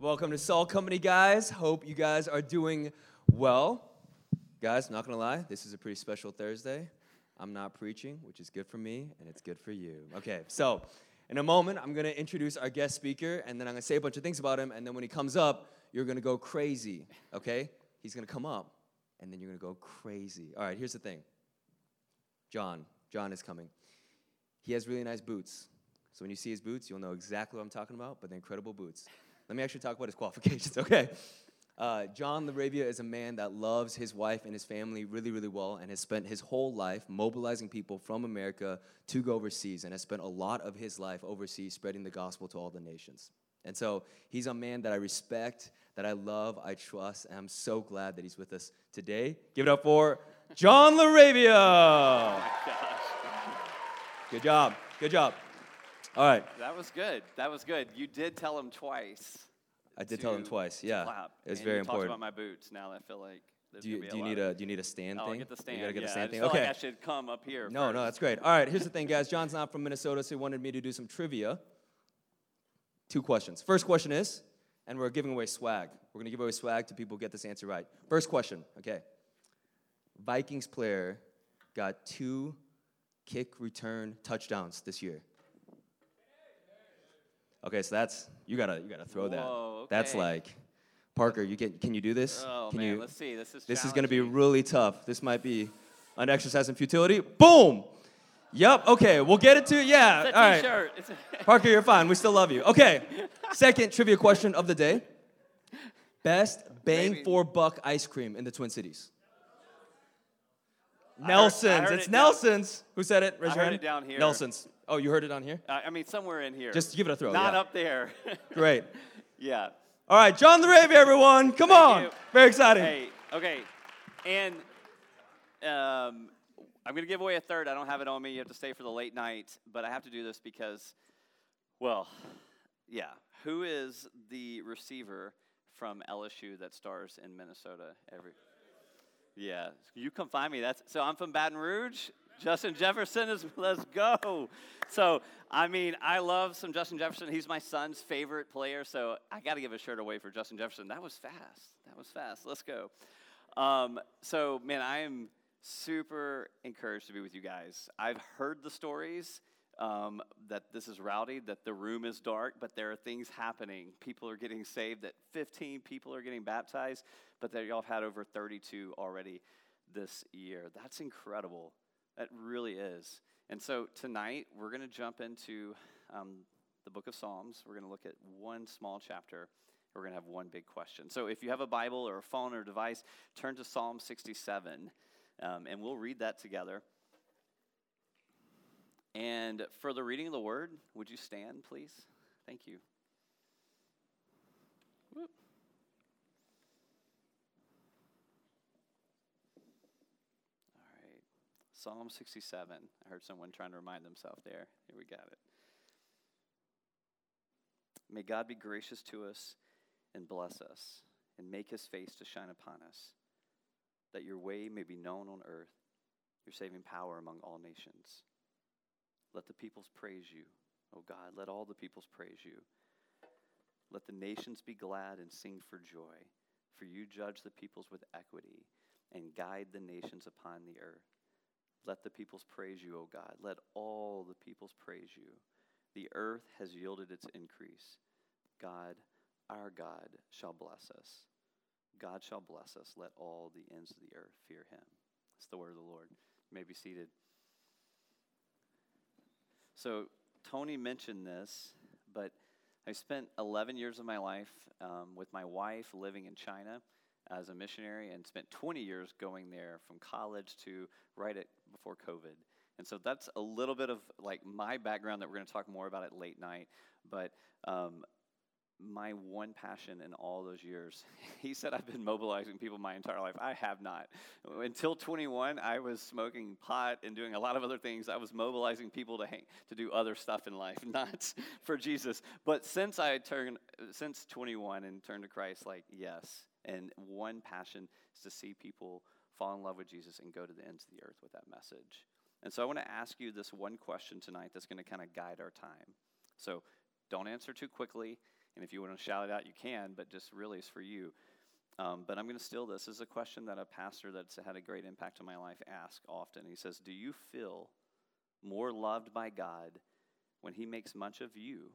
Welcome to Salt Company, guys. Hope you guys are doing well. Guys, not gonna lie, this is a pretty special Thursday. I'm not preaching, which is good for me, and it's good for you. Okay, so in a moment, I'm gonna introduce our guest speaker, and then I'm gonna say a bunch of things about him, and then when he comes up, you're gonna go crazy, okay? He's gonna come up, and then you're gonna go crazy. All right, here's the thing John, John is coming. He has really nice boots. So when you see his boots, you'll know exactly what I'm talking about, but they're incredible boots. Let me actually talk about his qualifications, okay? Uh, John Laravia is a man that loves his wife and his family really, really well and has spent his whole life mobilizing people from America to go overseas and has spent a lot of his life overseas spreading the gospel to all the nations. And so he's a man that I respect, that I love, I trust, and I'm so glad that he's with us today. Give it up for John Laravia. Oh Good job. Good job. All right. That was good. That was good. You did tell him twice. I did tell him twice. Yeah. clap. It was And very important. about my boots. Now I feel like Do you, do you need a do you need a stand Oh, thing? I'll get the stand. You gotta get yeah, a stand I thing. Okay. like I should come up here. No, no, that's great. All right, here's the thing, guys. John's not from Minnesota, so he wanted me to do some trivia. Two questions. First question is, and we're giving away swag. We're gonna give away swag to people who get this answer right. First question, okay. Vikings player got two kick return touchdowns this year. Okay, so that's you gotta you gotta throw that. Whoa, That's like Parker, you can can you do this? Oh can man, you let's see. This is this is going to be really tough. This might be an exercise in futility. Boom. Yep. Okay. We'll get it to yeah. It's All a right. t-shirt. It's a- Parker, you're fine. We still love you. Okay. Second trivia question of the day. Best bang Maybe. for buck ice cream in the Twin Cities. Heard- I Nelson's. heard it's it down- Nelson's. Who said it? Raise I your heard hand. it down here. Nelson's. Oh, you heard it on here? I I mean, somewhere in here. Just give it a throw. Not yeah. up there. Great. yeah. All right, John the Laravia, everyone. Come on. you. Very exciting. Hey, okay. And um, I'm going to give away a third. I don't have it on me. You have to stay for the late night. But I have to do this because, well, yeah. Who is the receiver from LSU that stars in Minnesota every? Yeah, you come find me. That's so. I'm from Baton Rouge. Justin Jefferson is. Let's go. So I mean, I love some Justin Jefferson. He's my son's favorite player. So I got to give a shirt away for Justin Jefferson. That was fast. That was fast. Let's go. Um, so man, I am super encouraged to be with you guys. I've heard the stories. Um, that this is rowdy, that the room is dark, but there are things happening. People are getting saved, that 15 people are getting baptized, but that y'all have had over 32 already this year. That's incredible. That really is. And so tonight, we're going to jump into um, the book of Psalms. We're going to look at one small chapter. We're going to have one big question. So if you have a Bible or a phone or a device, turn to Psalm 67, um, and we'll read that together. And for the reading of the word, would you stand, please? Thank you. Whoop. All right. Psalm 67. I heard someone trying to remind themselves there. Here we got it. May God be gracious to us and bless us and make his face to shine upon us, that your way may be known on earth, your saving power among all nations. Let the peoples praise you, O God. Let all the peoples praise you. Let the nations be glad and sing for joy, for you judge the peoples with equity and guide the nations upon the earth. Let the peoples praise you, O God. Let all the peoples praise you. The earth has yielded its increase. God, our God, shall bless us. God shall bless us. Let all the ends of the earth fear him. It's the word of the Lord. You may be seated. So, Tony mentioned this, but I spent 11 years of my life um, with my wife living in China as a missionary and spent 20 years going there from college to right at before COVID. And so that's a little bit of like my background that we're going to talk more about at late night. But um, my one passion in all those years. He said I've been mobilizing people my entire life. I have not. Until 21, I was smoking pot and doing a lot of other things. I was mobilizing people to hang, to do other stuff in life, not for Jesus. But since I turned since 21 and turned to Christ, like yes, and one passion is to see people fall in love with Jesus and go to the ends of the earth with that message. And so I want to ask you this one question tonight that's going to kind of guide our time. So don't answer too quickly. And if you want to shout it out, you can, but just really it's for you. Um, but I'm going to steal this. This is a question that a pastor that's had a great impact on my life asks often. He says, Do you feel more loved by God when He makes much of you,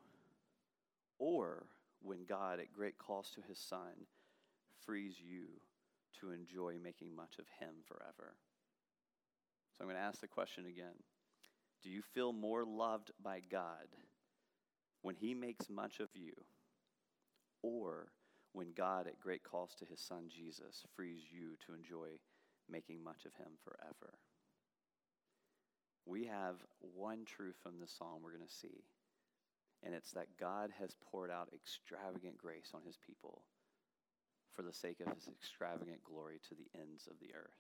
or when God, at great cost to His Son, frees you to enjoy making much of Him forever? So I'm going to ask the question again Do you feel more loved by God when He makes much of you, or when God, at great cost to his son Jesus, frees you to enjoy making much of him forever. We have one truth from this psalm we're going to see, and it's that God has poured out extravagant grace on his people for the sake of his extravagant glory to the ends of the earth.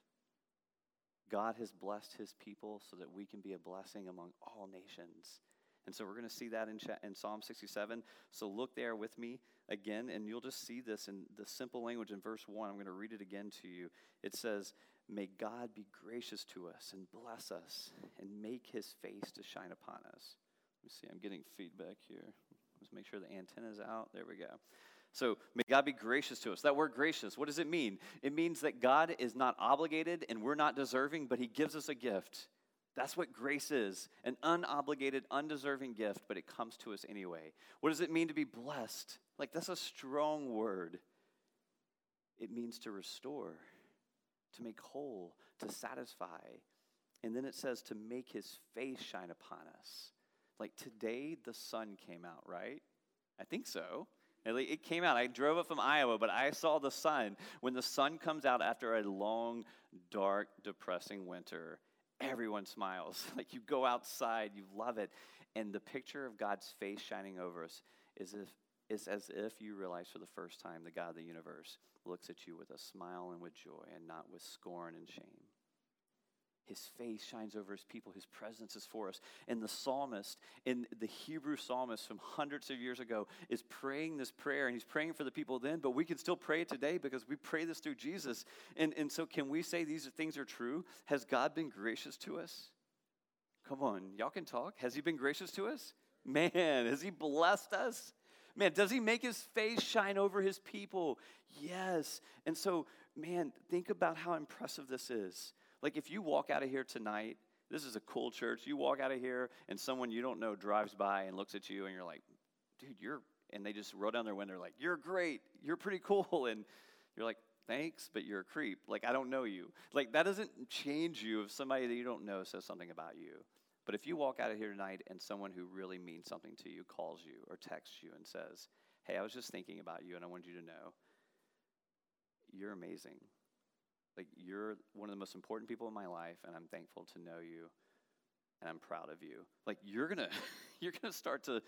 God has blessed his people so that we can be a blessing among all nations. And so we're going to see that in, in Psalm 67. So look there with me again, and you'll just see this in the simple language in verse 1. I'm going to read it again to you. It says, May God be gracious to us and bless us and make his face to shine upon us. Let me see, I'm getting feedback here. Let's make sure the antenna's out. There we go. So may God be gracious to us. That word gracious, what does it mean? It means that God is not obligated and we're not deserving, but he gives us a gift. That's what grace is an unobligated, undeserving gift, but it comes to us anyway. What does it mean to be blessed? Like, that's a strong word. It means to restore, to make whole, to satisfy. And then it says to make his face shine upon us. Like today, the sun came out, right? I think so. It came out. I drove it from Iowa, but I saw the sun. When the sun comes out after a long, dark, depressing winter, everyone smiles. Like you go outside, you love it. And the picture of God's face shining over us is, if, is as if you realize for the first time the God of the universe looks at you with a smile and with joy and not with scorn and shame. His face shines over his people. His presence is for us. And the psalmist, in the Hebrew psalmist from hundreds of years ago, is praying this prayer. And he's praying for the people then, but we can still pray it today because we pray this through Jesus. And, and so, can we say these things are true? Has God been gracious to us? Come on, y'all can talk. Has he been gracious to us? Man, has he blessed us? Man, does he make his face shine over his people? Yes. And so, man, think about how impressive this is. Like if you walk out of here tonight, this is a cool church. You walk out of here and someone you don't know drives by and looks at you and you're like, dude, you're, and they just roll down their window like, you're great. You're pretty cool. And you're like, thanks, but you're a creep. Like, I don't know you. Like, that doesn't change you if somebody that you don't know says something about you. But if you walk out of here tonight and someone who really means something to you calls you or texts you and says, hey, I was just thinking about you and I wanted you to know, you're amazing. Like, you're one of the most important people in my life, and I'm thankful to know you, and I'm proud of you. Like, you're gonna, you're gonna start to,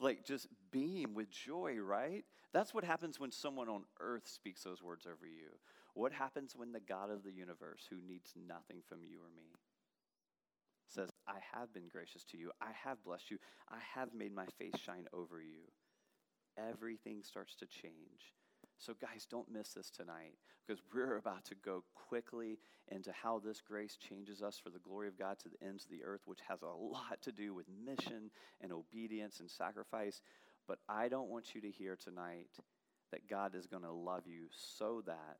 like, just beam with joy, right? That's what happens when someone on earth speaks those words over you. What happens when the God of the universe, who needs nothing from you or me, says, I have been gracious to you, I have blessed you, I have made my face shine over you? Everything starts to change so, guys, don't miss this tonight because we're about to go quickly into how this grace changes us for the glory of God to the ends of the earth, which has a lot to do with mission and obedience and sacrifice. But I don't want you to hear tonight that God is going to love you so that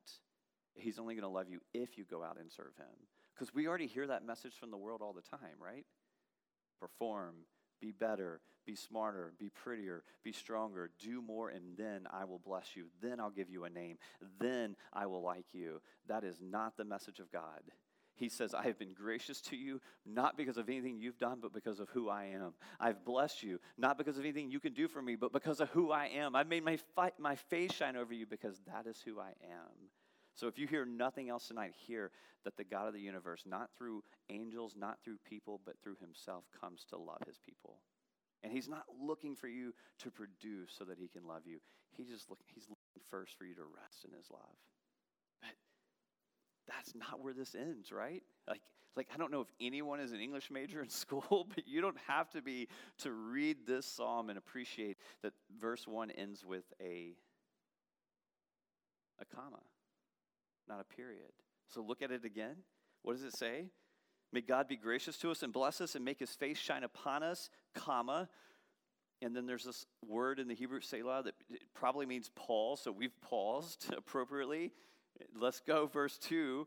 He's only going to love you if you go out and serve Him. Because we already hear that message from the world all the time, right? Perform, be better, be smarter, be prettier, be stronger, do more, and then I will bless you. Then I'll give you a name. Then I will like you. That is not the message of God. He says, I have been gracious to you, not because of anything you've done, but because of who I am. I've blessed you, not because of anything you can do for me, but because of who I am. I've made my, fi- my face shine over you because that is who I am. So if you hear nothing else tonight, hear that the God of the universe, not through angels, not through people, but through himself, comes to love his people. And he's not looking for you to produce so that he can love you. He just look, he's looking first for you to rest in his love. But that's not where this ends, right? Like, like I don't know if anyone is an English major in school, but you don't have to be to read this psalm and appreciate that verse one ends with a a comma not a period. So look at it again. What does it say? May God be gracious to us and bless us and make his face shine upon us, comma. and then there's this word in the Hebrew Selah that probably means pause, so we've paused appropriately. Let's go, verse 2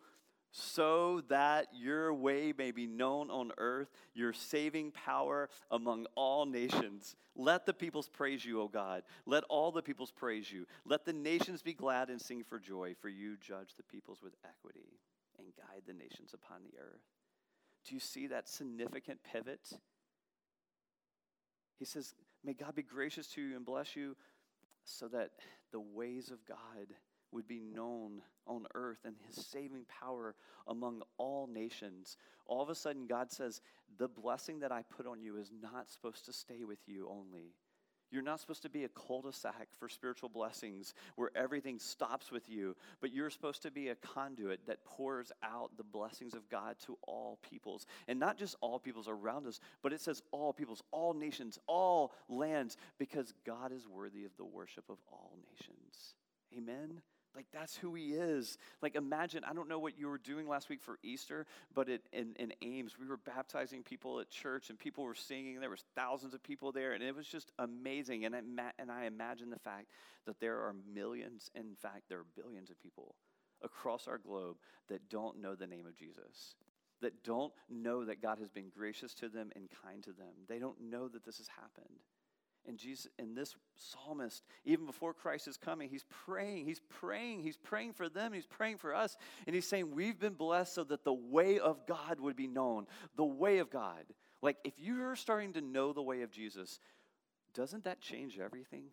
so that your way may be known on earth, your saving power among all nations. Let the peoples praise you, O God. Let all the peoples praise you. Let the nations be glad and sing for joy, for you judge the peoples with equity and guide the nations upon the earth. Do you see that significant pivot? He says, May God be gracious to you and bless you so that the ways of God would be known on earth and his saving power among all nations. All of a sudden, God says, The blessing that I put on you is not supposed to stay with you only. You're not supposed to be a cul de sac for spiritual blessings where everything stops with you, but you're supposed to be a conduit that pours out the blessings of God to all peoples. And not just all peoples around us, but it says all peoples, all nations, all lands, because God is worthy of the worship of all nations. Amen? Like that's who he is. Like imagine, I don't know what you were doing last week for Easter, but it, in, in Ames, we were baptizing people at church and people were singing. There was thousands of people there and it was just amazing. And I, and I imagine the fact that there are millions, in fact, there are billions of people across our globe that don't know the name of Jesus that don't know that God has been gracious to them and kind to them. They don't know that this has happened. And Jesus, and this psalmist, even before Christ is coming, he's praying, he's praying, he's praying for them, he's praying for us. And he's saying, We've been blessed so that the way of God would be known. The way of God. Like, if you're starting to know the way of Jesus, doesn't that change everything?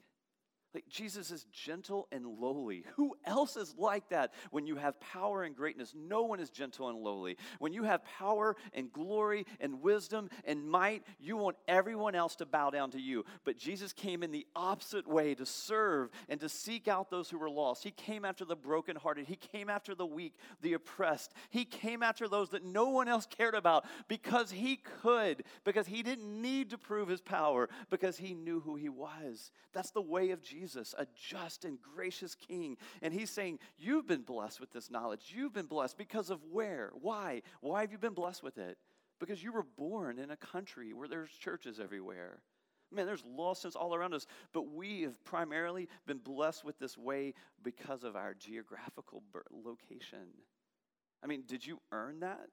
Like Jesus is gentle and lowly. Who else is like that when you have power and greatness? No one is gentle and lowly. When you have power and glory and wisdom and might, you want everyone else to bow down to you. But Jesus came in the opposite way to serve and to seek out those who were lost. He came after the brokenhearted. He came after the weak, the oppressed. He came after those that no one else cared about because he could, because he didn't need to prove his power, because he knew who he was. That's the way of Jesus. Jesus, a just and gracious king. And he's saying, You've been blessed with this knowledge. You've been blessed because of where? Why? Why have you been blessed with it? Because you were born in a country where there's churches everywhere. Man, there's lostness all around us, but we have primarily been blessed with this way because of our geographical location. I mean, did you earn that?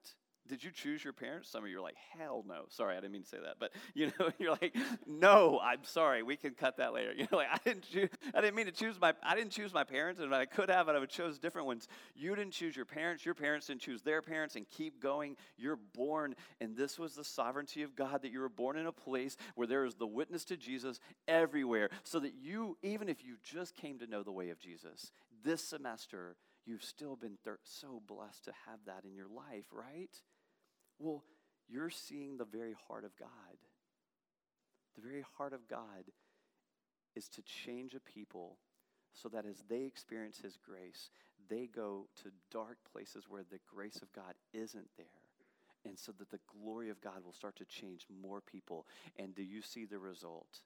Did you choose your parents? Some of you are like, hell no. Sorry, I didn't mean to say that. But you know, you're like, no, I'm sorry. We can cut that later. You know, like I didn't choose, I didn't mean to choose my I didn't choose my parents, and I could have, and I would chose different ones. You didn't choose your parents, your parents didn't choose their parents, and keep going. You're born, and this was the sovereignty of God that you were born in a place where there is the witness to Jesus everywhere. So that you, even if you just came to know the way of Jesus, this semester you've still been thir- so blessed to have that in your life, right? Well, you're seeing the very heart of God. The very heart of God is to change a people so that as they experience His grace, they go to dark places where the grace of God isn't there. And so that the glory of God will start to change more people. And do you see the result?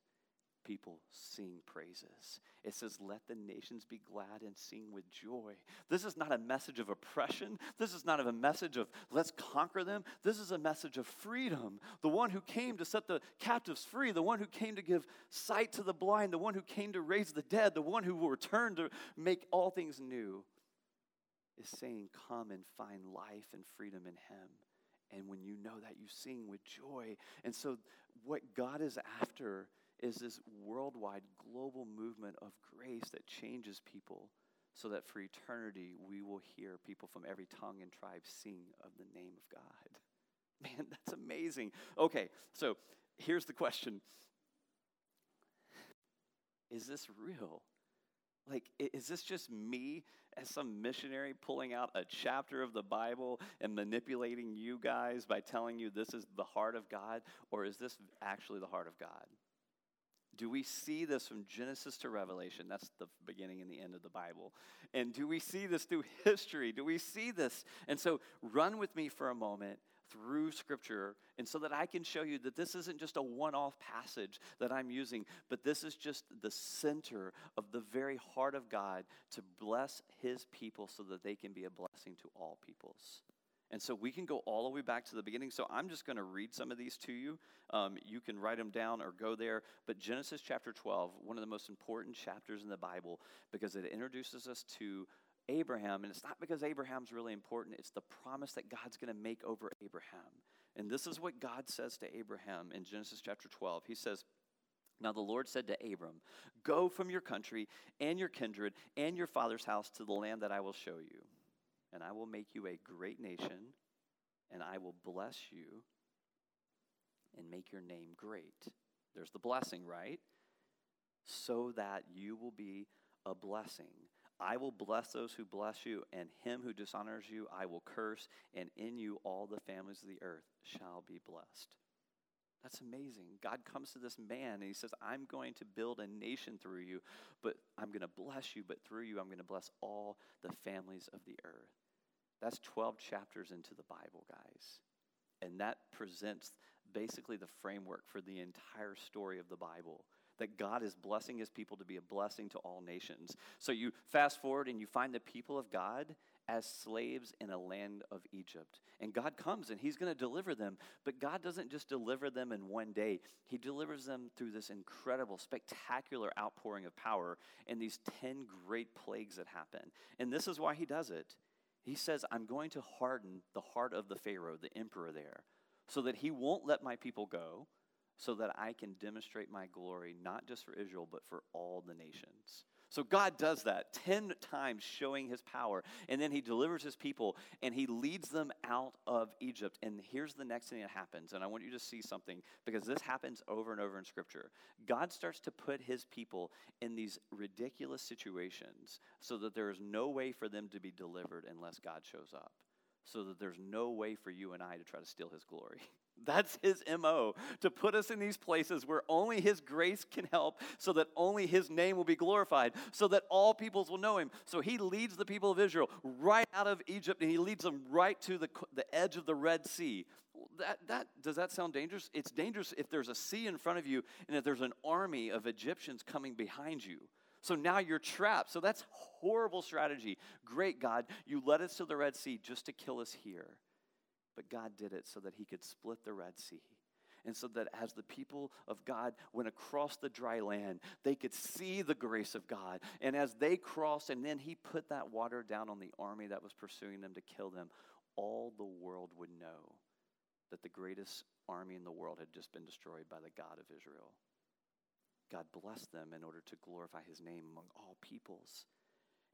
People sing praises. It says, Let the nations be glad and sing with joy. This is not a message of oppression. This is not a message of let's conquer them. This is a message of freedom. The one who came to set the captives free, the one who came to give sight to the blind, the one who came to raise the dead, the one who will return to make all things new, is saying, Come and find life and freedom in Him. And when you know that, you sing with joy. And so, what God is after is this worldwide global movement of grace that changes people so that for eternity we will hear people from every tongue and tribe sing of the name of God. Man, that's amazing. Okay, so here's the question Is this real? Like, is this just me as some missionary pulling out a chapter of the Bible and manipulating you guys by telling you this is the heart of God? Or is this actually the heart of God? Do we see this from Genesis to Revelation? That's the beginning and the end of the Bible. And do we see this through history? Do we see this? And so run with me for a moment through Scripture, and so that I can show you that this isn't just a one off passage that I'm using, but this is just the center of the very heart of God to bless His people so that they can be a blessing to all peoples. And so we can go all the way back to the beginning. So I'm just going to read some of these to you. Um, you can write them down or go there. But Genesis chapter 12, one of the most important chapters in the Bible because it introduces us to Abraham. And it's not because Abraham's really important, it's the promise that God's going to make over Abraham. And this is what God says to Abraham in Genesis chapter 12. He says, now the Lord said to Abram, Go from your country and your kindred and your father's house to the land that I will show you and I will make you a great nation, and I will bless you and make your name great. There's the blessing, right? So that you will be a blessing. I will bless those who bless you, and him who dishonors you I will curse, and in you all the families of the earth shall be blessed. That's amazing. God comes to this man and he says, I'm going to build a nation through you, but I'm going to bless you, but through you, I'm going to bless all the families of the earth. That's 12 chapters into the Bible, guys. And that presents basically the framework for the entire story of the Bible. That God is blessing his people to be a blessing to all nations. So you fast forward and you find the people of God as slaves in a land of Egypt. And God comes and He's going to deliver them. But God doesn't just deliver them in one day, He delivers them through this incredible, spectacular outpouring of power and these 10 great plagues that happen. And this is why He does it. He says, I'm going to harden the heart of the Pharaoh, the emperor there, so that he won't let my people go, so that I can demonstrate my glory, not just for Israel, but for all the nations. So God does that 10 times, showing his power. And then he delivers his people and he leads them out of Egypt. And here's the next thing that happens. And I want you to see something because this happens over and over in Scripture. God starts to put his people in these ridiculous situations so that there is no way for them to be delivered unless God shows up. So that there's no way for you and I to try to steal his glory. That's his MO, to put us in these places where only his grace can help, so that only his name will be glorified, so that all peoples will know him. So he leads the people of Israel right out of Egypt and he leads them right to the, the edge of the Red Sea. That, that, does that sound dangerous? It's dangerous if there's a sea in front of you and if there's an army of Egyptians coming behind you. So now you're trapped. So that's horrible strategy. Great God, you led us to the Red Sea just to kill us here. But God did it so that he could split the Red Sea. And so that as the people of God went across the dry land, they could see the grace of God. And as they crossed, and then he put that water down on the army that was pursuing them to kill them, all the world would know that the greatest army in the world had just been destroyed by the God of Israel. God blessed them in order to glorify his name among all peoples.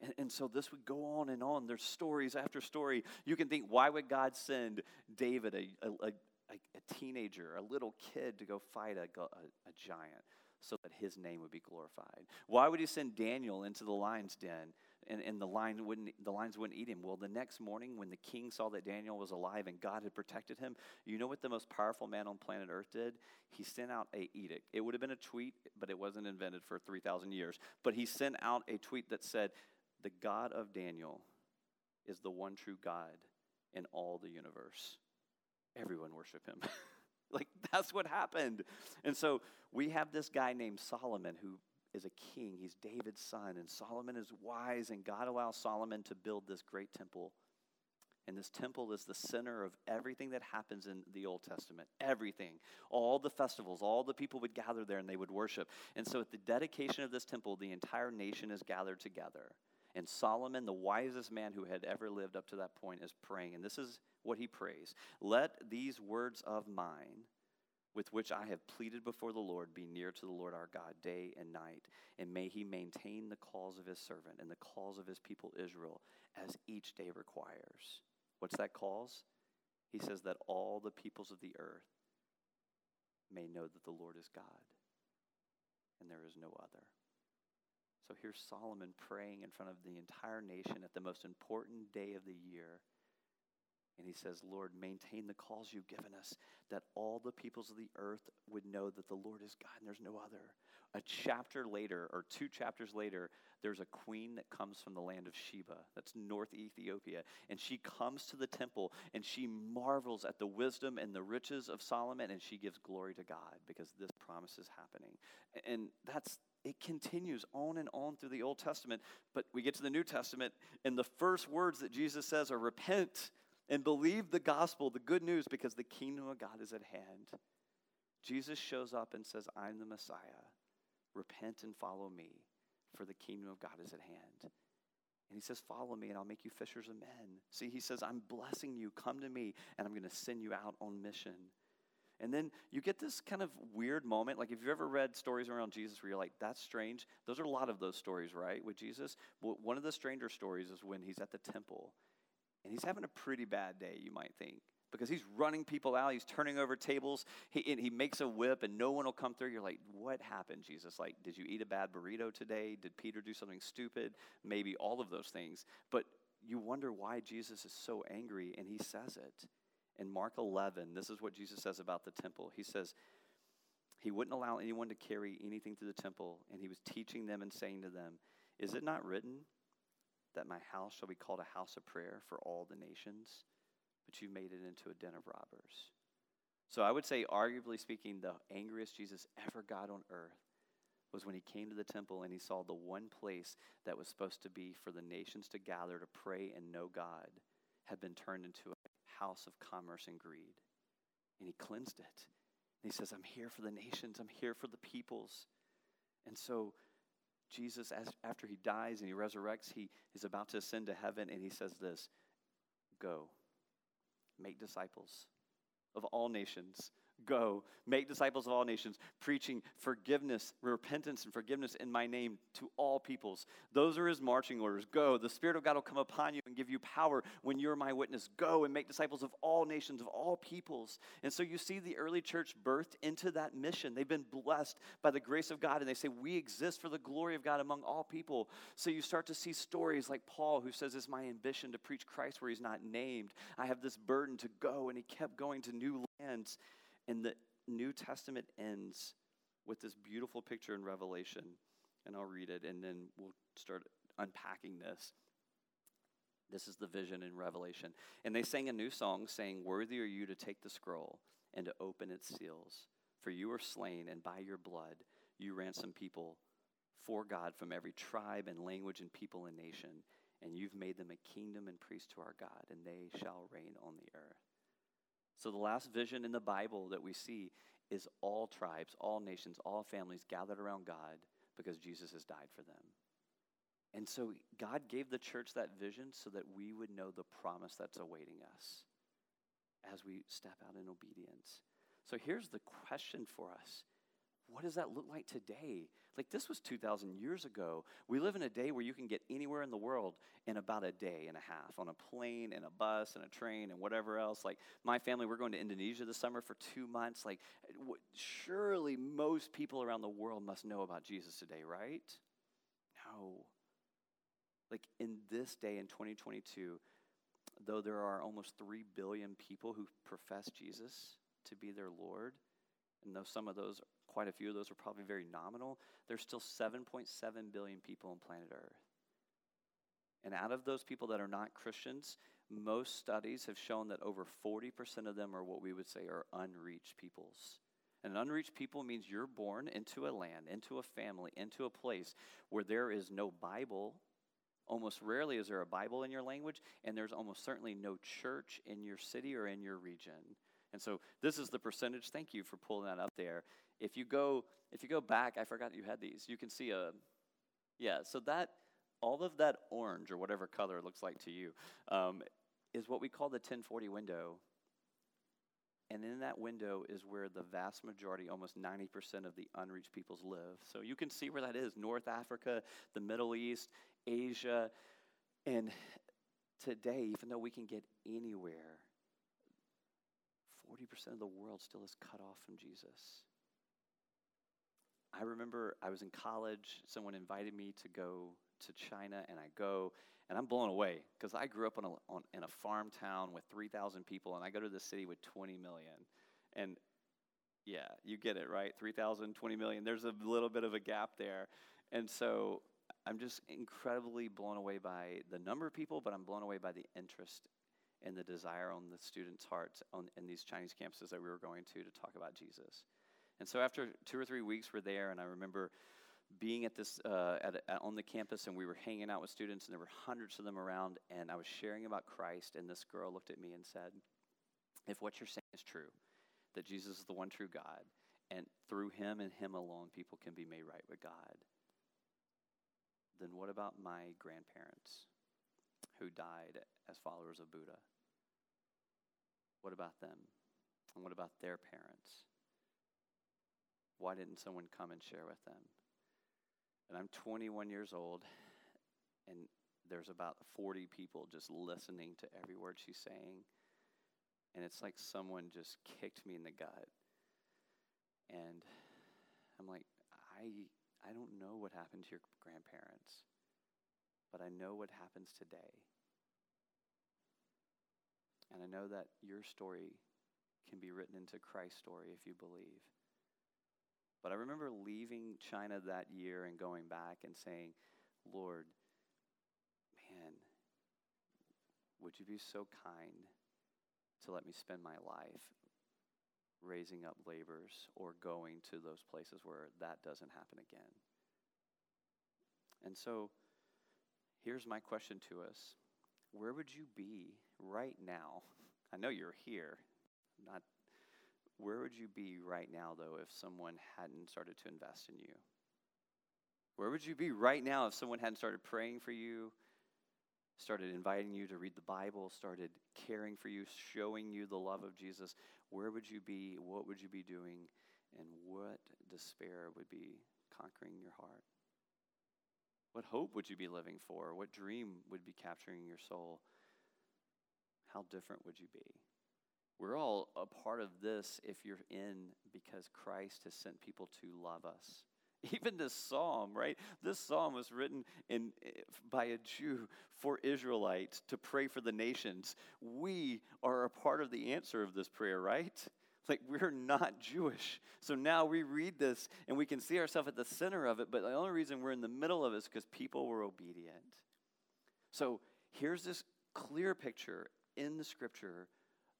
And, and so this would go on and on. There's stories after story. You can think, why would God send David, a, a, a, a teenager, a little kid, to go fight a, a, giant? so that his name would be glorified. Why would he send Daniel into the lion's den and, and the, lion wouldn't, the lions wouldn't eat him? Well, the next morning when the king saw that Daniel was alive and God had protected him, you know what the most powerful man on planet Earth did? He sent out a edict. It would have been a tweet, but it wasn't invented for 3,000 years. But he sent out a tweet that said, the God of Daniel is the one true God in all the universe. Everyone worship him. like that's what happened. And so we have this guy named Solomon who is a king. He's David's son and Solomon is wise and God allows Solomon to build this great temple. And this temple is the center of everything that happens in the Old Testament. Everything. All the festivals, all the people would gather there and they would worship. And so at the dedication of this temple, the entire nation is gathered together. And Solomon, the wisest man who had ever lived up to that point, is praying. And this is what he prays Let these words of mine, with which I have pleaded before the Lord, be near to the Lord our God day and night. And may he maintain the cause of his servant and the cause of his people Israel as each day requires. What's that cause? He says that all the peoples of the earth may know that the Lord is God and there is no other. So here's Solomon praying in front of the entire nation at the most important day of the year. And he says, Lord, maintain the calls you've given us, that all the peoples of the earth would know that the Lord is God and there's no other. A chapter later, or two chapters later, there's a queen that comes from the land of Sheba, that's North Ethiopia. And she comes to the temple and she marvels at the wisdom and the riches of Solomon and she gives glory to God because this promise is happening. And that's it continues on and on through the Old Testament. But we get to the New Testament, and the first words that Jesus says are repent and believe the gospel, the good news, because the kingdom of God is at hand. Jesus shows up and says, I'm the Messiah. Repent and follow me, for the kingdom of God is at hand. And he says, Follow me, and I'll make you fishers of men. See, he says, I'm blessing you. Come to me, and I'm going to send you out on mission. And then you get this kind of weird moment. Like, if you've ever read stories around Jesus where you're like, that's strange, those are a lot of those stories, right, with Jesus. But one of the stranger stories is when he's at the temple and he's having a pretty bad day, you might think, because he's running people out. He's turning over tables. He, he makes a whip and no one will come through. You're like, what happened, Jesus? Like, did you eat a bad burrito today? Did Peter do something stupid? Maybe all of those things. But you wonder why Jesus is so angry, and he says it. In Mark 11, this is what Jesus says about the temple. He says, He wouldn't allow anyone to carry anything to the temple, and he was teaching them and saying to them, Is it not written that my house shall be called a house of prayer for all the nations? But you made it into a den of robbers. So I would say, arguably speaking, the angriest Jesus ever got on earth was when he came to the temple and he saw the one place that was supposed to be for the nations to gather to pray and know God had been turned into a house of commerce and greed. And he cleansed it. And he says, I'm here for the nations, I'm here for the peoples. And so, Jesus, as, after he dies and he resurrects, he is about to ascend to heaven, and he says this Go, make disciples of all nations, Go, make disciples of all nations, preaching forgiveness, repentance, and forgiveness in my name to all peoples. Those are his marching orders. Go, the Spirit of God will come upon you and give you power when you're my witness. Go and make disciples of all nations, of all peoples. And so you see the early church birthed into that mission. They've been blessed by the grace of God, and they say, We exist for the glory of God among all people. So you start to see stories like Paul, who says, It's my ambition to preach Christ where he's not named. I have this burden to go, and he kept going to new lands. And the New Testament ends with this beautiful picture in Revelation. And I'll read it and then we'll start unpacking this. This is the vision in Revelation. And they sang a new song saying, Worthy are you to take the scroll and to open its seals. For you were slain, and by your blood you ransomed people for God from every tribe and language and people and nation. And you've made them a kingdom and priest to our God, and they shall reign on the earth. So, the last vision in the Bible that we see is all tribes, all nations, all families gathered around God because Jesus has died for them. And so, God gave the church that vision so that we would know the promise that's awaiting us as we step out in obedience. So, here's the question for us what does that look like today? Like, this was 2,000 years ago. We live in a day where you can get anywhere in the world in about a day and a half on a plane and a bus and a train and whatever else. Like, my family, we're going to Indonesia this summer for two months. Like, surely most people around the world must know about Jesus today, right? No. Like, in this day in 2022, though there are almost 3 billion people who profess Jesus to be their Lord, and though some of those quite a few of those are probably very nominal, there's still 7.7 billion people on planet Earth. And out of those people that are not Christians, most studies have shown that over 40% of them are what we would say are unreached peoples. And unreached people means you're born into a land, into a family, into a place where there is no Bible. Almost rarely is there a Bible in your language, and there's almost certainly no church in your city or in your region. And so this is the percentage. Thank you for pulling that up there. If you go, if you go back, I forgot you had these. You can see a, yeah. So that all of that orange or whatever color it looks like to you um, is what we call the 1040 window. And in that window is where the vast majority, almost 90% of the unreached peoples live. So you can see where that is North Africa, the Middle East, Asia. And today, even though we can get anywhere, 40% of the world still is cut off from Jesus. I remember I was in college, someone invited me to go to China, and I go, and I'm blown away because I grew up on a, on, in a farm town with 3,000 people, and I go to the city with 20 million. And yeah, you get it, right? 3,000, 20 million. There's a little bit of a gap there. And so I'm just incredibly blown away by the number of people, but I'm blown away by the interest and the desire on the students' hearts on, in these Chinese campuses that we were going to to talk about Jesus. And so after two or three weeks, we're there, and I remember being at this uh, at, at, on the campus and we were hanging out with students and there were hundreds of them around and i was sharing about christ and this girl looked at me and said if what you're saying is true that jesus is the one true god and through him and him alone people can be made right with god then what about my grandparents who died as followers of buddha what about them and what about their parents why didn't someone come and share with them and I'm 21 years old, and there's about 40 people just listening to every word she's saying. And it's like someone just kicked me in the gut. And I'm like, I, I don't know what happened to your grandparents, but I know what happens today. And I know that your story can be written into Christ's story if you believe. But I remember leaving China that year and going back and saying, Lord, man, would you be so kind to let me spend my life raising up laborers or going to those places where that doesn't happen again? And so here's my question to us Where would you be right now? I know you're here, not where would you be right now, though, if someone hadn't started to invest in you? Where would you be right now if someone hadn't started praying for you, started inviting you to read the Bible, started caring for you, showing you the love of Jesus? Where would you be? What would you be doing? And what despair would be conquering your heart? What hope would you be living for? What dream would be capturing your soul? How different would you be? We're all a part of this if you're in because Christ has sent people to love us. Even this psalm, right? This psalm was written in, by a Jew for Israelites to pray for the nations. We are a part of the answer of this prayer, right? Like we're not Jewish. So now we read this and we can see ourselves at the center of it, but the only reason we're in the middle of it is because people were obedient. So here's this clear picture in the scripture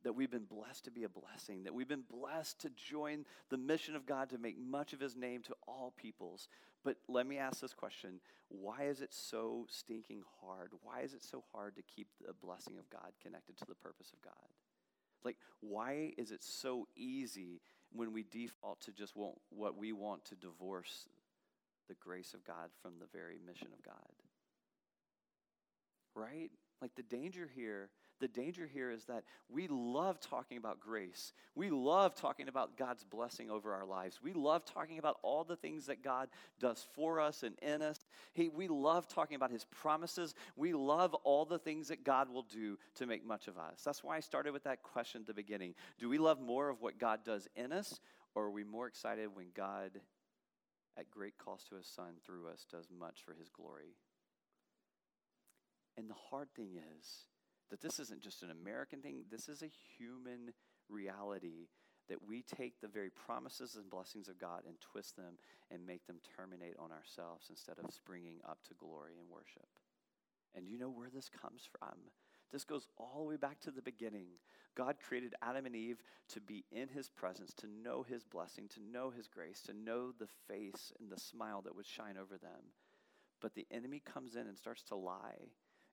that we've been blessed to be a blessing, that we've been blessed to join the mission of God to make much of his name to all peoples. But let me ask this question why is it so stinking hard? Why is it so hard to keep the blessing of God connected to the purpose of God? Like, why is it so easy when we default to just want, what we want to divorce the grace of God from the very mission of God? Right? Like, the danger here the danger here is that we love talking about grace. We love talking about God's blessing over our lives. We love talking about all the things that God does for us and in us. He, we love talking about His promises. We love all the things that God will do to make much of us. That's why I started with that question at the beginning. Do we love more of what God does in us, or are we more excited when God, at great cost to His Son through us, does much for His glory? And the hard thing is, that this isn't just an American thing, this is a human reality that we take the very promises and blessings of God and twist them and make them terminate on ourselves instead of springing up to glory and worship. And you know where this comes from? This goes all the way back to the beginning. God created Adam and Eve to be in his presence, to know his blessing, to know his grace, to know the face and the smile that would shine over them. But the enemy comes in and starts to lie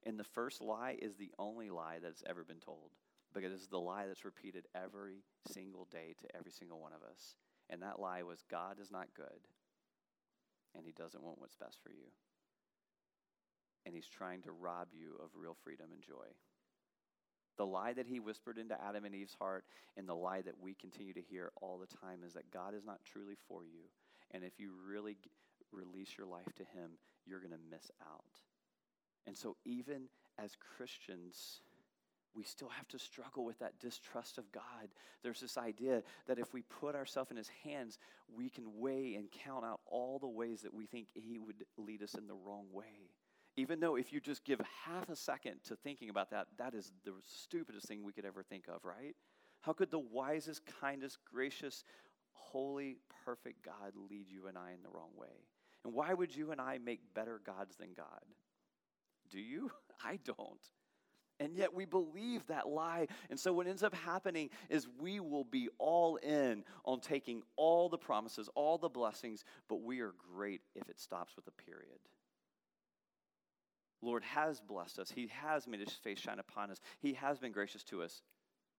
and the first lie is the only lie that's ever been told because it's the lie that's repeated every single day to every single one of us. And that lie was God is not good and he doesn't want what's best for you. And he's trying to rob you of real freedom and joy. The lie that he whispered into Adam and Eve's heart, and the lie that we continue to hear all the time is that God is not truly for you. And if you really release your life to him, you're going to miss out. And so, even as Christians, we still have to struggle with that distrust of God. There's this idea that if we put ourselves in His hands, we can weigh and count out all the ways that we think He would lead us in the wrong way. Even though, if you just give half a second to thinking about that, that is the stupidest thing we could ever think of, right? How could the wisest, kindest, gracious, holy, perfect God lead you and I in the wrong way? And why would you and I make better gods than God? Do you? I don't. And yet we believe that lie. And so what ends up happening is we will be all in on taking all the promises, all the blessings, but we are great if it stops with a period. Lord has blessed us. He has made his face shine upon us. He has been gracious to us,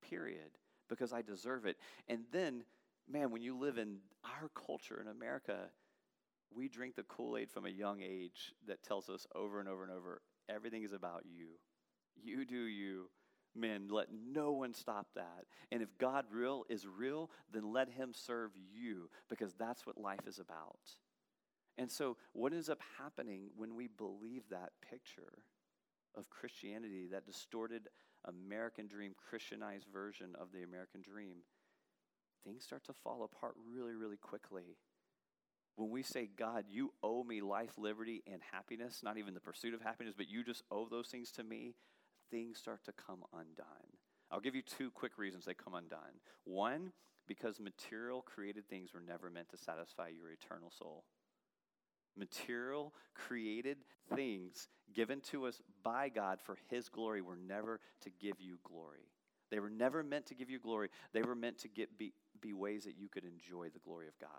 period, because I deserve it. And then, man, when you live in our culture in America, we drink the Kool Aid from a young age that tells us over and over and over everything is about you. You do you. Men, let no one stop that. And if God real is real, then let him serve you because that's what life is about. And so, what ends up happening when we believe that picture of Christianity, that distorted American dream, Christianized version of the American dream, things start to fall apart really, really quickly. When we say, God, you owe me life, liberty, and happiness, not even the pursuit of happiness, but you just owe those things to me, things start to come undone. I'll give you two quick reasons they come undone. One, because material created things were never meant to satisfy your eternal soul material, created things given to us by God for His glory were never to give you glory. They were never meant to give you glory. They were meant to get, be, be ways that you could enjoy the glory of God.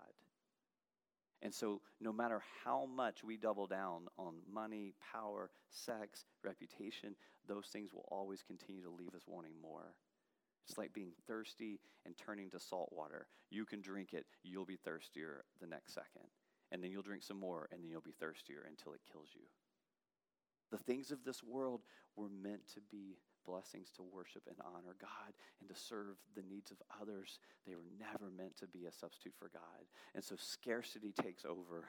And so, no matter how much we double down on money, power, sex, reputation, those things will always continue to leave us wanting more. It's like being thirsty and turning to salt water. You can drink it, you'll be thirstier the next second and then you'll drink some more, and then you'll be thirstier until it kills you. The things of this world were meant to be blessings to worship and honor God and to serve the needs of others. They were never meant to be a substitute for God. And so scarcity takes over.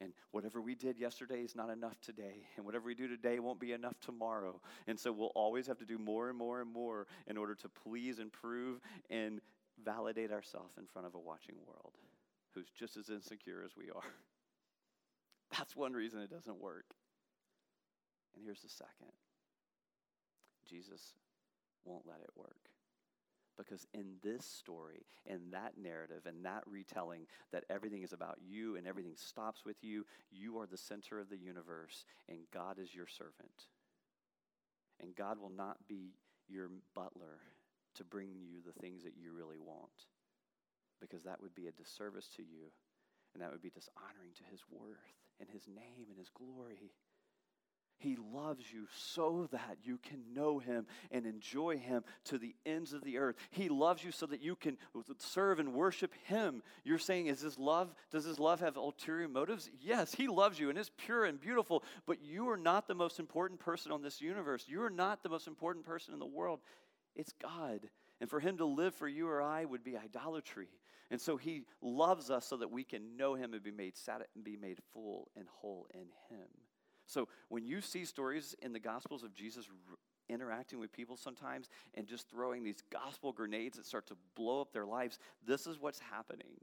And whatever we did yesterday is not enough today. And whatever we do today won't be enough tomorrow. And so we'll always have to do more and more and more in order to please and prove and validate ourselves in front of a watching world who's just as insecure as we are. That's one reason it doesn't work. And here's the second Jesus won't let it work. Because in this story, in that narrative, in that retelling, that everything is about you and everything stops with you, you are the center of the universe, and God is your servant. And God will not be your butler to bring you the things that you really want because that would be a disservice to you and that would be dishonoring to his worth and his name and his glory. He loves you so that you can know him and enjoy him to the ends of the earth. He loves you so that you can serve and worship him. You're saying, is this love, does his love have ulterior motives? Yes, he loves you and is pure and beautiful, but you are not the most important person on this universe. You are not the most important person in the world. It's God. And for him to live for you or I would be idolatry. And so he loves us so that we can know him and be made sad and be made full and whole in him. So when you see stories in the gospels of Jesus interacting with people sometimes and just throwing these gospel grenades that start to blow up their lives, this is what's happening.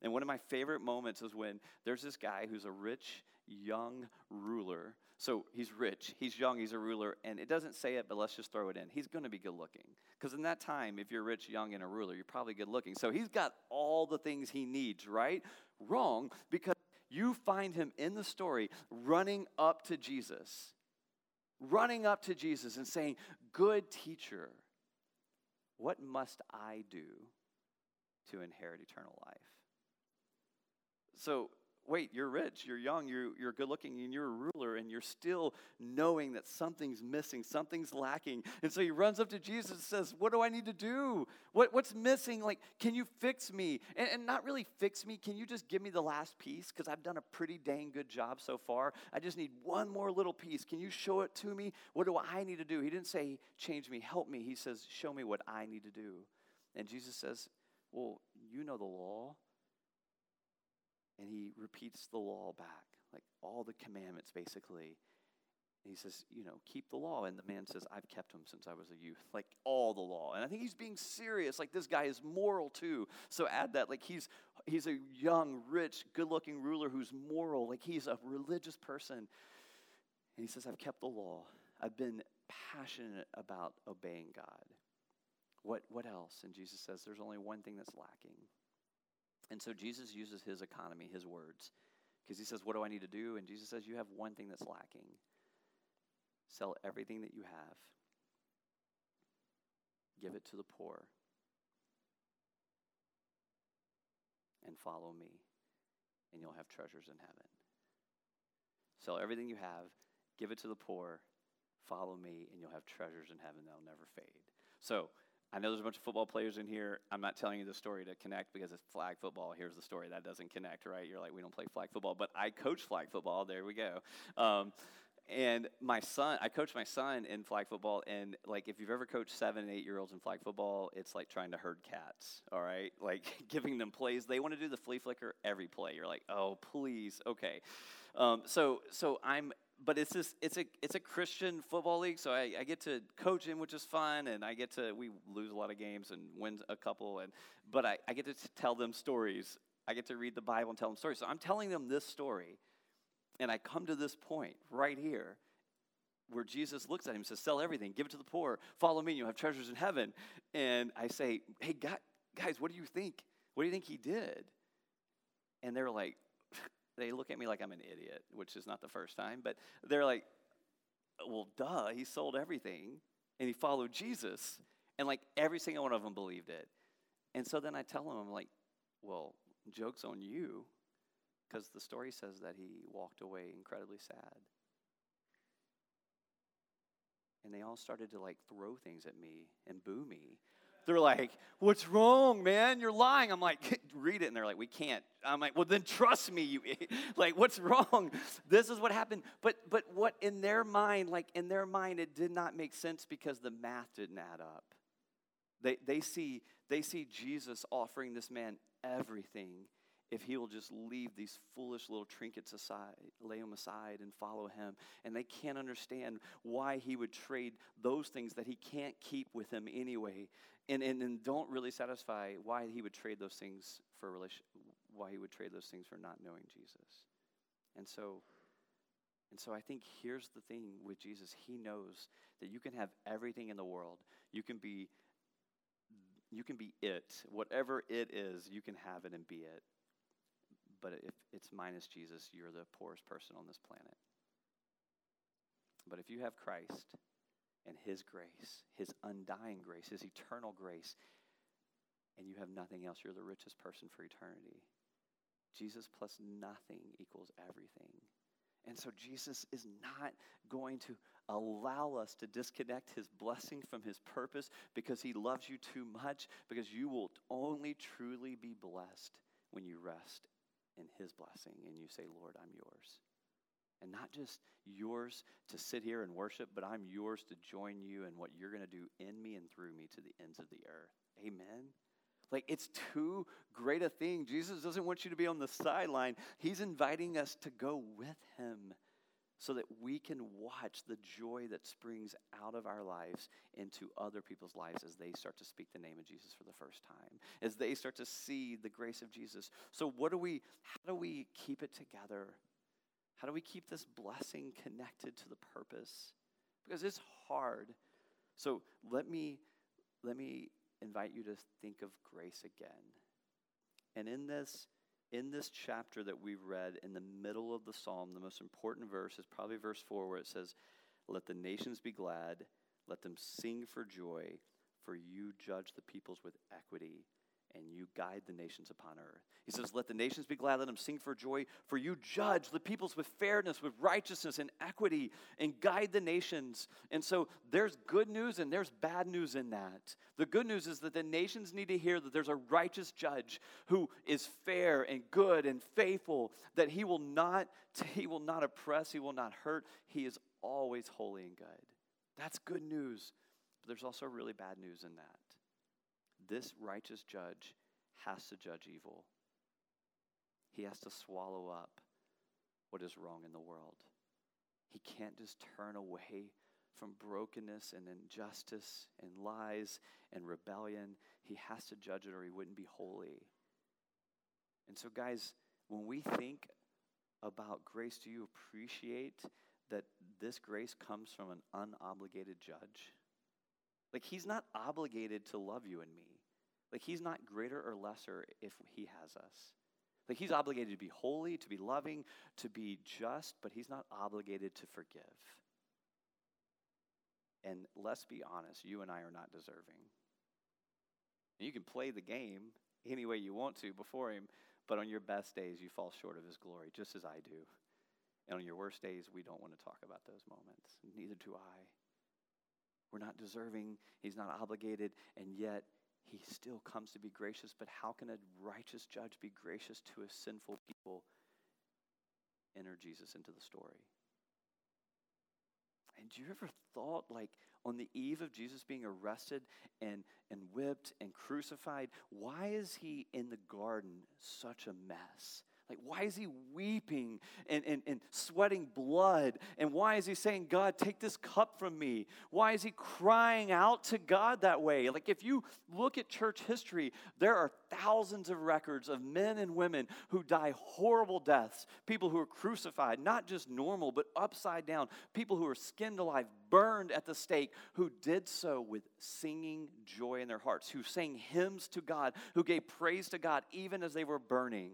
And one of my favorite moments is when there's this guy who's a rich young ruler. So he's rich, he's young, he's a ruler, and it doesn't say it, but let's just throw it in. He's going to be good looking. Because in that time, if you're rich, young, and a ruler, you're probably good looking. So he's got all the things he needs, right? Wrong, because you find him in the story running up to Jesus, running up to Jesus and saying, Good teacher, what must I do to inherit eternal life? So wait, you're rich, you're young, you're, you're good looking, and you're a ruler, and you're still knowing that something's missing, something's lacking. And so he runs up to Jesus and says, What do I need to do? What, what's missing? Like, can you fix me? And, and not really fix me, can you just give me the last piece? Because I've done a pretty dang good job so far. I just need one more little piece. Can you show it to me? What do I need to do? He didn't say, Change me, help me. He says, Show me what I need to do. And Jesus says, Well, you know the law and he repeats the law back, like all the commandments basically. And he says, you know, keep the law. And the man says, I've kept them since I was a youth, like all the law. And I think he's being serious. Like this guy is moral too. So add that, like he's he's a young, rich, good-looking ruler who's moral. Like he's a religious person. And he says, I've kept the law. I've been passionate about obeying God. What what else? And Jesus says, there's only one thing that's lacking. And so Jesus uses his economy, his words, because he says, What do I need to do? And Jesus says, You have one thing that's lacking. Sell everything that you have give it to the poor, and follow me, and you'll have treasures in heaven. Sell everything you have, give it to the poor, follow me, and you'll have treasures in heaven that'll never fade. So, I know there's a bunch of football players in here. I'm not telling you the story to connect because it's flag football. Here's the story that doesn't connect, right? You're like, we don't play flag football, but I coach flag football. There we go. Um, and my son, I coach my son in flag football, and like if you've ever coached seven and eight year olds in flag football, it's like trying to herd cats. All right, like giving them plays. They want to do the flea flicker every play. You're like, oh please, okay. Um, so so I'm but it's this it's a it's a Christian football league, so I, I, get to coach him, which is fun, and I get to we lose a lot of games and win a couple, and but I, I get to tell them stories. I get to read the Bible and tell them stories. So I'm telling them this story, and I come to this point right here where Jesus looks at him and says, Sell everything, give it to the poor, follow me, and you'll have treasures in heaven. And I say, Hey, guys, what do you think? What do you think he did? And they're like, they look at me like I'm an idiot, which is not the first time, but they're like, well, duh, he sold everything and he followed Jesus. And like every single one of them believed it. And so then I tell them, I'm like, well, joke's on you because the story says that he walked away incredibly sad. And they all started to like throw things at me and boo me they're like, What's wrong, man? You're lying. I'm like, Read it. And they're like, We can't. I'm like, Well, then trust me. You, like, what's wrong? This is what happened. But, but what in their mind, like in their mind, it did not make sense because the math didn't add up. They, they, see, they see Jesus offering this man everything if he will just leave these foolish little trinkets aside, lay them aside, and follow him. And they can't understand why he would trade those things that he can't keep with him anyway and, and, and don't really satisfy why he would trade those things for relation, why he would trade those things for not knowing Jesus. And so, and so I think here's the thing with Jesus. He knows that you can have everything in the world. You can be you can be it. Whatever it is, you can have it and be it. But if it's minus Jesus, you're the poorest person on this planet. But if you have Christ, and His grace, His undying grace, His eternal grace, and you have nothing else. You're the richest person for eternity. Jesus plus nothing equals everything. And so Jesus is not going to allow us to disconnect his blessing from his purpose because he loves you too much, because you will only truly be blessed when you rest in his blessing and you say, Lord, I'm yours and not just yours to sit here and worship, but I'm yours to join you in what you're going to do in me and through me to the ends of the earth. Amen. Like it's too great a thing. Jesus doesn't want you to be on the sideline. He's inviting us to go with him so that we can watch the joy that springs out of our lives into other people's lives as they start to speak the name of Jesus for the first time, as they start to see the grace of Jesus. So what do we how do we keep it together? How do we keep this blessing connected to the purpose? Because it's hard. So let me let me invite you to think of grace again. And in this in this chapter that we've read in the middle of the psalm, the most important verse is probably verse 4 where it says, "Let the nations be glad, let them sing for joy, for you judge the peoples with equity and you guide the nations upon earth. He says, Let the nations be glad, let them sing for joy, for you judge the peoples with fairness, with righteousness and equity, and guide the nations. And so there's good news and there's bad news in that. The good news is that the nations need to hear that there's a righteous judge who is fair and good and faithful, that he will not, he will not oppress, he will not hurt, he is always holy and good. That's good news. But there's also really bad news in that this righteous judge has to judge evil. He has to swallow up what is wrong in the world. He can't just turn away from brokenness and injustice and lies and rebellion. He has to judge it or he wouldn't be holy. And so, guys, when we think about grace, do you appreciate that this grace comes from an unobligated judge? Like, he's not obligated to love you and me. Like, he's not greater or lesser if he has us. Like, he's obligated to be holy, to be loving, to be just, but he's not obligated to forgive. And let's be honest, you and I are not deserving. You can play the game any way you want to before Him, but on your best days, you fall short of His glory, just as I do. And on your worst days, we don't want to talk about those moments. Neither do I. We're not deserving, He's not obligated, and yet He still comes to be gracious. But how can a righteous judge be gracious to a sinful people? Enter Jesus into the story. And do you ever thought, like, on the eve of Jesus being arrested and, and whipped and crucified, why is he in the garden such a mess? Like, why is he weeping and, and, and sweating blood? And why is he saying, God, take this cup from me? Why is he crying out to God that way? Like, if you look at church history, there are thousands of records of men and women who die horrible deaths, people who are crucified, not just normal, but upside down, people who are skinned alive, burned at the stake, who did so with singing joy in their hearts, who sang hymns to God, who gave praise to God even as they were burning.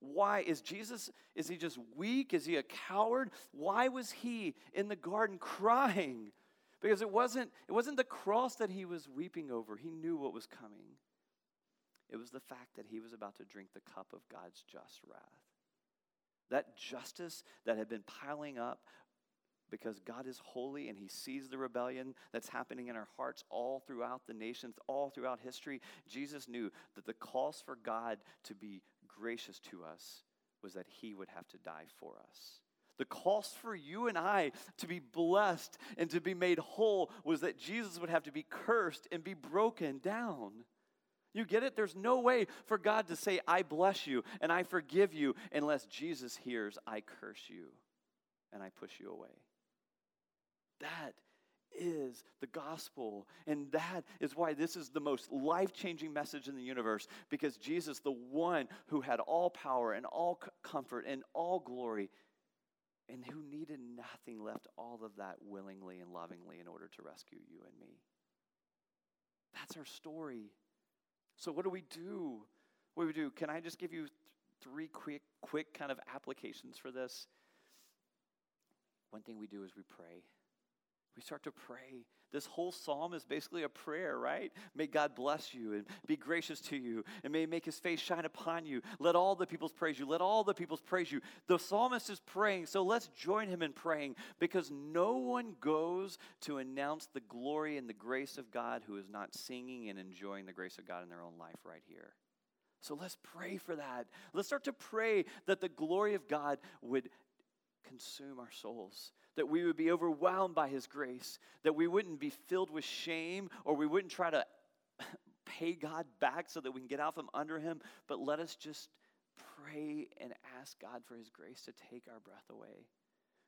Why is Jesus is he just weak? Is he a coward? Why was he in the garden crying? Because it wasn't it wasn't the cross that he was weeping over. He knew what was coming. It was the fact that he was about to drink the cup of God's just wrath. That justice that had been piling up because God is holy and He sees the rebellion that's happening in our hearts all throughout the nations, all throughout history. Jesus knew that the cost for God to be gracious to us was that he would have to die for us. The cost for you and I to be blessed and to be made whole was that Jesus would have to be cursed and be broken down. You get it? There's no way for God to say, I bless you and I forgive you unless Jesus hears, I curse you and I push you away. That is the gospel. And that is why this is the most life changing message in the universe because Jesus, the one who had all power and all comfort and all glory, and who needed nothing, left all of that willingly and lovingly in order to rescue you and me. That's our story. So, what do we do? What do we do? Can I just give you th- three quick, quick kind of applications for this? One thing we do is we pray. We start to pray. This whole psalm is basically a prayer, right? May God bless you and be gracious to you, and may make his face shine upon you. Let all the peoples praise you. Let all the peoples praise you. The psalmist is praying, so let's join him in praying because no one goes to announce the glory and the grace of God who is not singing and enjoying the grace of God in their own life right here. So let's pray for that. Let's start to pray that the glory of God would consume our souls, that we would be overwhelmed by His grace, that we wouldn't be filled with shame or we wouldn't try to pay God back so that we can get out from under Him, but let us just pray and ask God for His grace to take our breath away.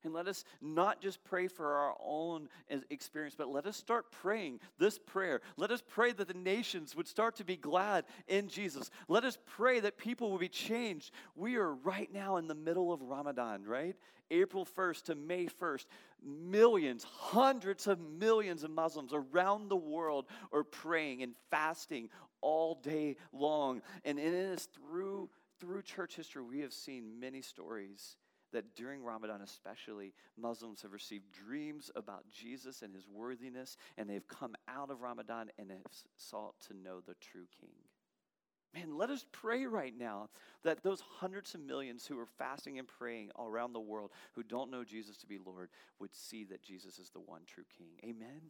And let us not just pray for our own experience, but let us start praying this prayer. Let us pray that the nations would start to be glad in Jesus. Let us pray that people will be changed. We are right now in the middle of Ramadan, right? April 1st to May 1st. Millions, hundreds of millions of Muslims around the world are praying and fasting all day long. And it is through, through church history, we have seen many stories that during Ramadan, especially, Muslims have received dreams about Jesus and his worthiness, and they've come out of Ramadan and have sought to know the true King. Man, let us pray right now that those hundreds of millions who are fasting and praying all around the world who don't know Jesus to be Lord would see that Jesus is the one true King. Amen.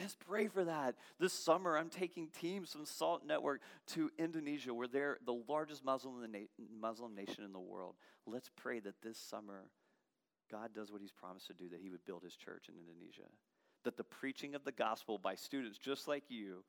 Let's pray for that. This summer, I'm taking teams from Salt Network to Indonesia, where they're the largest Muslim, na- Muslim nation in the world. Let's pray that this summer, God does what He's promised to do, that He would build His church in Indonesia. That the preaching of the gospel by students just like you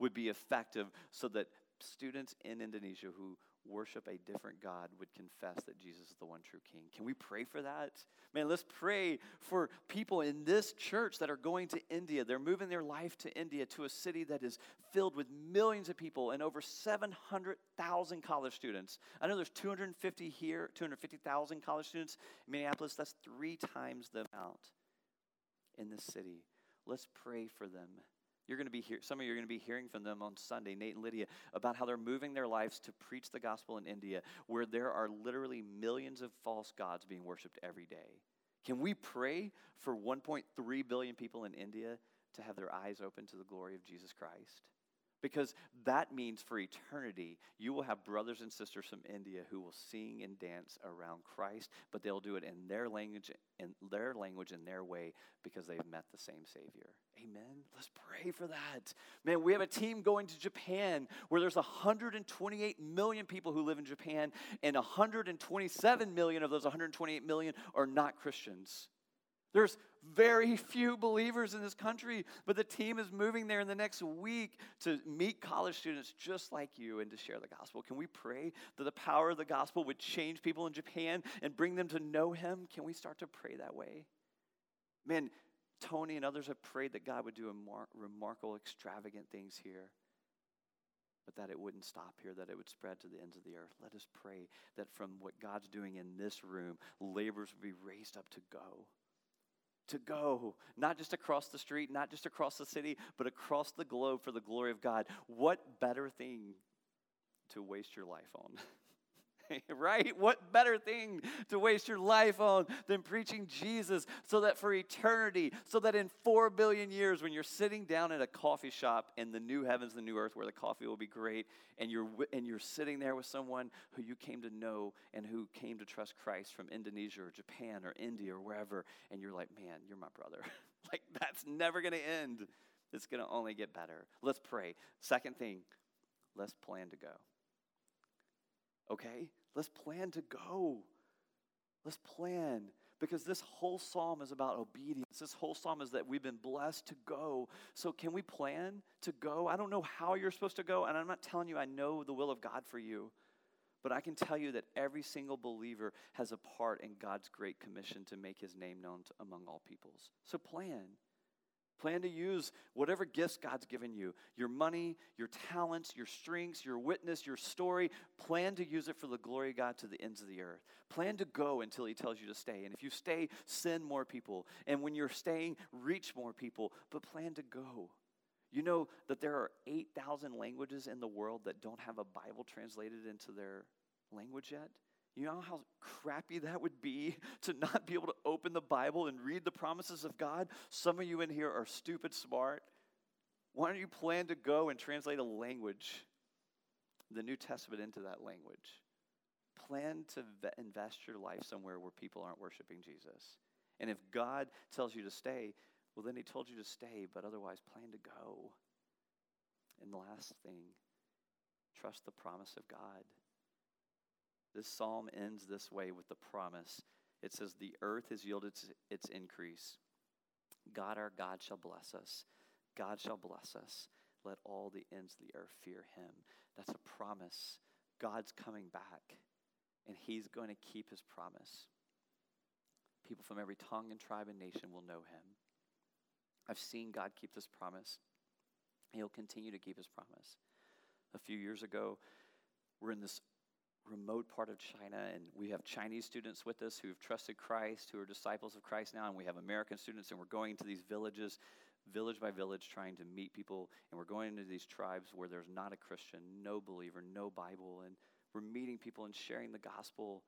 would be effective so that students in Indonesia who worship a different God would confess that Jesus is the one true King. Can we pray for that? Man, let's pray for people in this church that are going to India. They're moving their life to India, to a city that is filled with millions of people and over 700,000 college students. I know there's 250 here, 250,000 college students in Minneapolis. That's three times the amount in this city. Let's pray for them. You're going to be here, some of you are going to be hearing from them on Sunday, Nate and Lydia, about how they're moving their lives to preach the gospel in India, where there are literally millions of false gods being worshiped every day. Can we pray for 1.3 billion people in India to have their eyes open to the glory of Jesus Christ? Because that means for eternity, you will have brothers and sisters from India who will sing and dance around Christ, but they'll do it in their language, in their language, in their way, because they've met the same Savior. Amen. Let's pray for that. Man, we have a team going to Japan where there's 128 million people who live in Japan, and 127 million of those 128 million are not Christians. There's very few believers in this country, but the team is moving there in the next week to meet college students just like you and to share the gospel. Can we pray that the power of the gospel would change people in Japan and bring them to know Him? Can we start to pray that way? Man, Tony and others have prayed that God would do remarkable, extravagant things here but that it wouldn't stop here, that it would spread to the ends of the earth. Let us pray that from what God's doing in this room, laborers would be raised up to go to go, not just across the street, not just across the city, but across the globe for the glory of God. What better thing to waste your life on? right? What better thing to waste your life on than preaching Jesus so that for eternity, so that in four billion years, when you're sitting down at a coffee shop in the new heavens, the new earth, where the coffee will be great, and you're, and you're sitting there with someone who you came to know and who came to trust Christ from Indonesia or Japan or India or wherever, and you're like, man, you're my brother. like, that's never going to end. It's going to only get better. Let's pray. Second thing, let's plan to go. Okay? Let's plan to go. Let's plan. Because this whole psalm is about obedience. This whole psalm is that we've been blessed to go. So, can we plan to go? I don't know how you're supposed to go, and I'm not telling you I know the will of God for you, but I can tell you that every single believer has a part in God's great commission to make his name known to, among all peoples. So, plan. Plan to use whatever gifts God's given you your money, your talents, your strengths, your witness, your story. Plan to use it for the glory of God to the ends of the earth. Plan to go until He tells you to stay. And if you stay, send more people. And when you're staying, reach more people. But plan to go. You know that there are 8,000 languages in the world that don't have a Bible translated into their language yet? You know how crappy that would be to not be able to open the Bible and read the promises of God? Some of you in here are stupid smart. Why don't you plan to go and translate a language, the New Testament, into that language? Plan to invest your life somewhere where people aren't worshiping Jesus. And if God tells you to stay, well, then He told you to stay, but otherwise, plan to go. And the last thing, trust the promise of God. This psalm ends this way with the promise. It says, The earth has yielded its increase. God our God shall bless us. God shall bless us. Let all the ends of the earth fear him. That's a promise. God's coming back, and he's going to keep his promise. People from every tongue and tribe and nation will know him. I've seen God keep this promise. He'll continue to keep his promise. A few years ago, we're in this remote part of China, and we have Chinese students with us who have trusted Christ, who are disciples of Christ now, and we have American students, and we're going to these villages, village by village, trying to meet people, and we're going into these tribes where there's not a Christian, no believer, no Bible, and we're meeting people and sharing the gospel.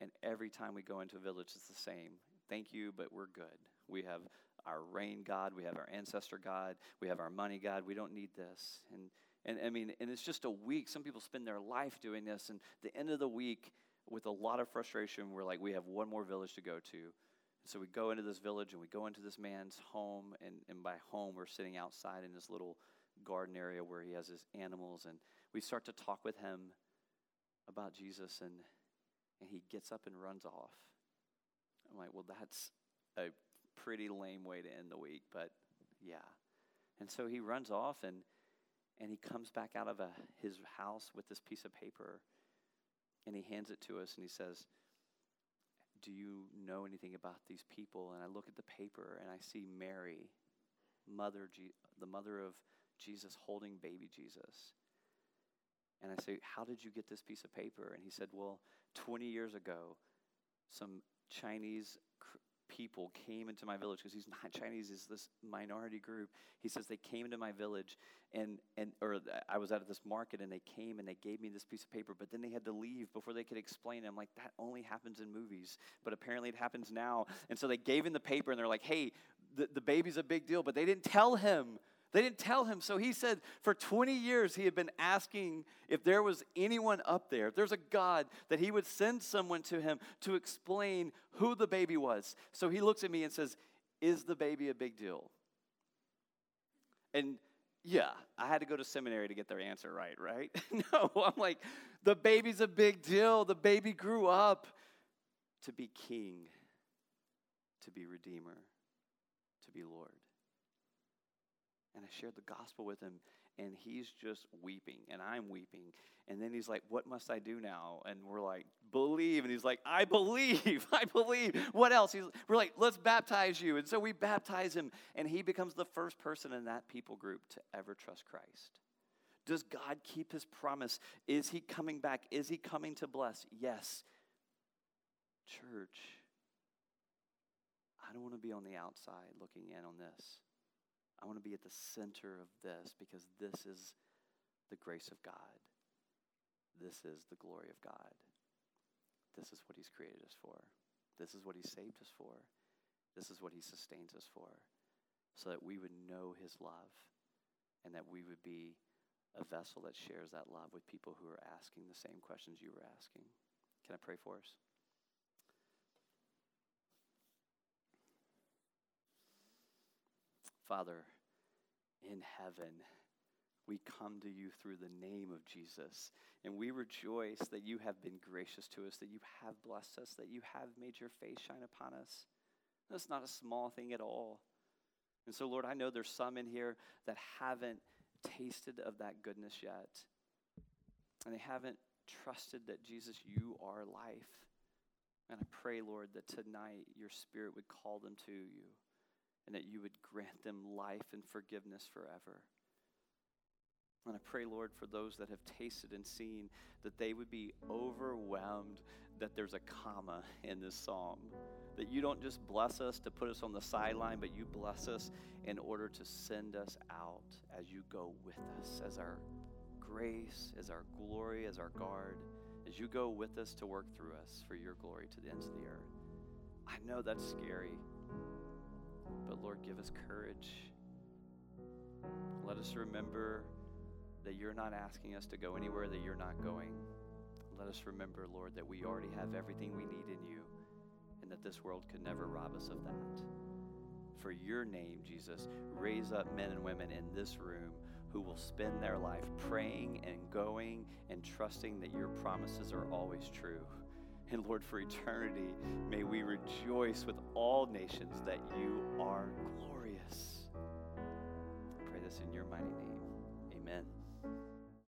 And every time we go into a village, it's the same. Thank you, but we're good. We have our rain God, we have our ancestor God, we have our money God. We don't need this. And and I mean, and it's just a week. Some people spend their life doing this, and the end of the week, with a lot of frustration, we're like, we have one more village to go to. So we go into this village and we go into this man's home, and, and by home, we're sitting outside in this little garden area where he has his animals, and we start to talk with him about Jesus, and, and he gets up and runs off. I'm like, well, that's a pretty lame way to end the week, but yeah. And so he runs off, and and he comes back out of a, his house with this piece of paper and he hands it to us and he says, Do you know anything about these people? And I look at the paper and I see Mary, mother, the mother of Jesus, holding baby Jesus. And I say, How did you get this piece of paper? And he said, Well, 20 years ago, some Chinese people came into my village because he's not Chinese, he's this minority group. He says they came into my village and and or I was out at this market and they came and they gave me this piece of paper, but then they had to leave before they could explain. I'm like, that only happens in movies, but apparently it happens now. And so they gave him the paper and they're like, hey, the, the baby's a big deal, but they didn't tell him They didn't tell him. So he said for 20 years he had been asking if there was anyone up there, if there's a God, that he would send someone to him to explain who the baby was. So he looks at me and says, Is the baby a big deal? And yeah, I had to go to seminary to get their answer right, right? no, I'm like, the baby's a big deal. The baby grew up to be king, to be redeemer, to be Lord and I shared the gospel with him, and he's just weeping, and I'm weeping. And then he's like, What must I do now? And we're like, Believe. And he's like, I believe, I believe. What else? He's, we're like, Let's baptize you. And so we baptize him, and he becomes the first person in that people group to ever trust Christ. Does God keep his promise? Is he coming back? Is he coming to bless? Yes. Church, I don't want to be on the outside looking in on this. I want to be at the center of this because this is the grace of God. This is the glory of God. This is what He's created us for. This is what He saved us for. This is what He sustains us for. So that we would know His love and that we would be a vessel that shares that love with people who are asking the same questions you were asking. Can I pray for us? Father, in heaven, we come to you through the name of Jesus. And we rejoice that you have been gracious to us, that you have blessed us, that you have made your face shine upon us. That's not a small thing at all. And so, Lord, I know there's some in here that haven't tasted of that goodness yet. And they haven't trusted that, Jesus, you are life. And I pray, Lord, that tonight your spirit would call them to you and that you would grant them life and forgiveness forever. And I pray, Lord, for those that have tasted and seen, that they would be overwhelmed that there's a comma in this psalm. That you don't just bless us to put us on the sideline, but you bless us in order to send us out as you go with us, as our grace, as our glory, as our guard, as you go with us to work through us for your glory to the ends of the earth. I know that's scary. But Lord, give us courage. Let us remember that you're not asking us to go anywhere that you're not going. Let us remember, Lord, that we already have everything we need in you and that this world could never rob us of that. For your name, Jesus, raise up men and women in this room who will spend their life praying and going and trusting that your promises are always true. And Lord, for eternity, may we rejoice with all nations that you are glorious. I pray this in your mighty name.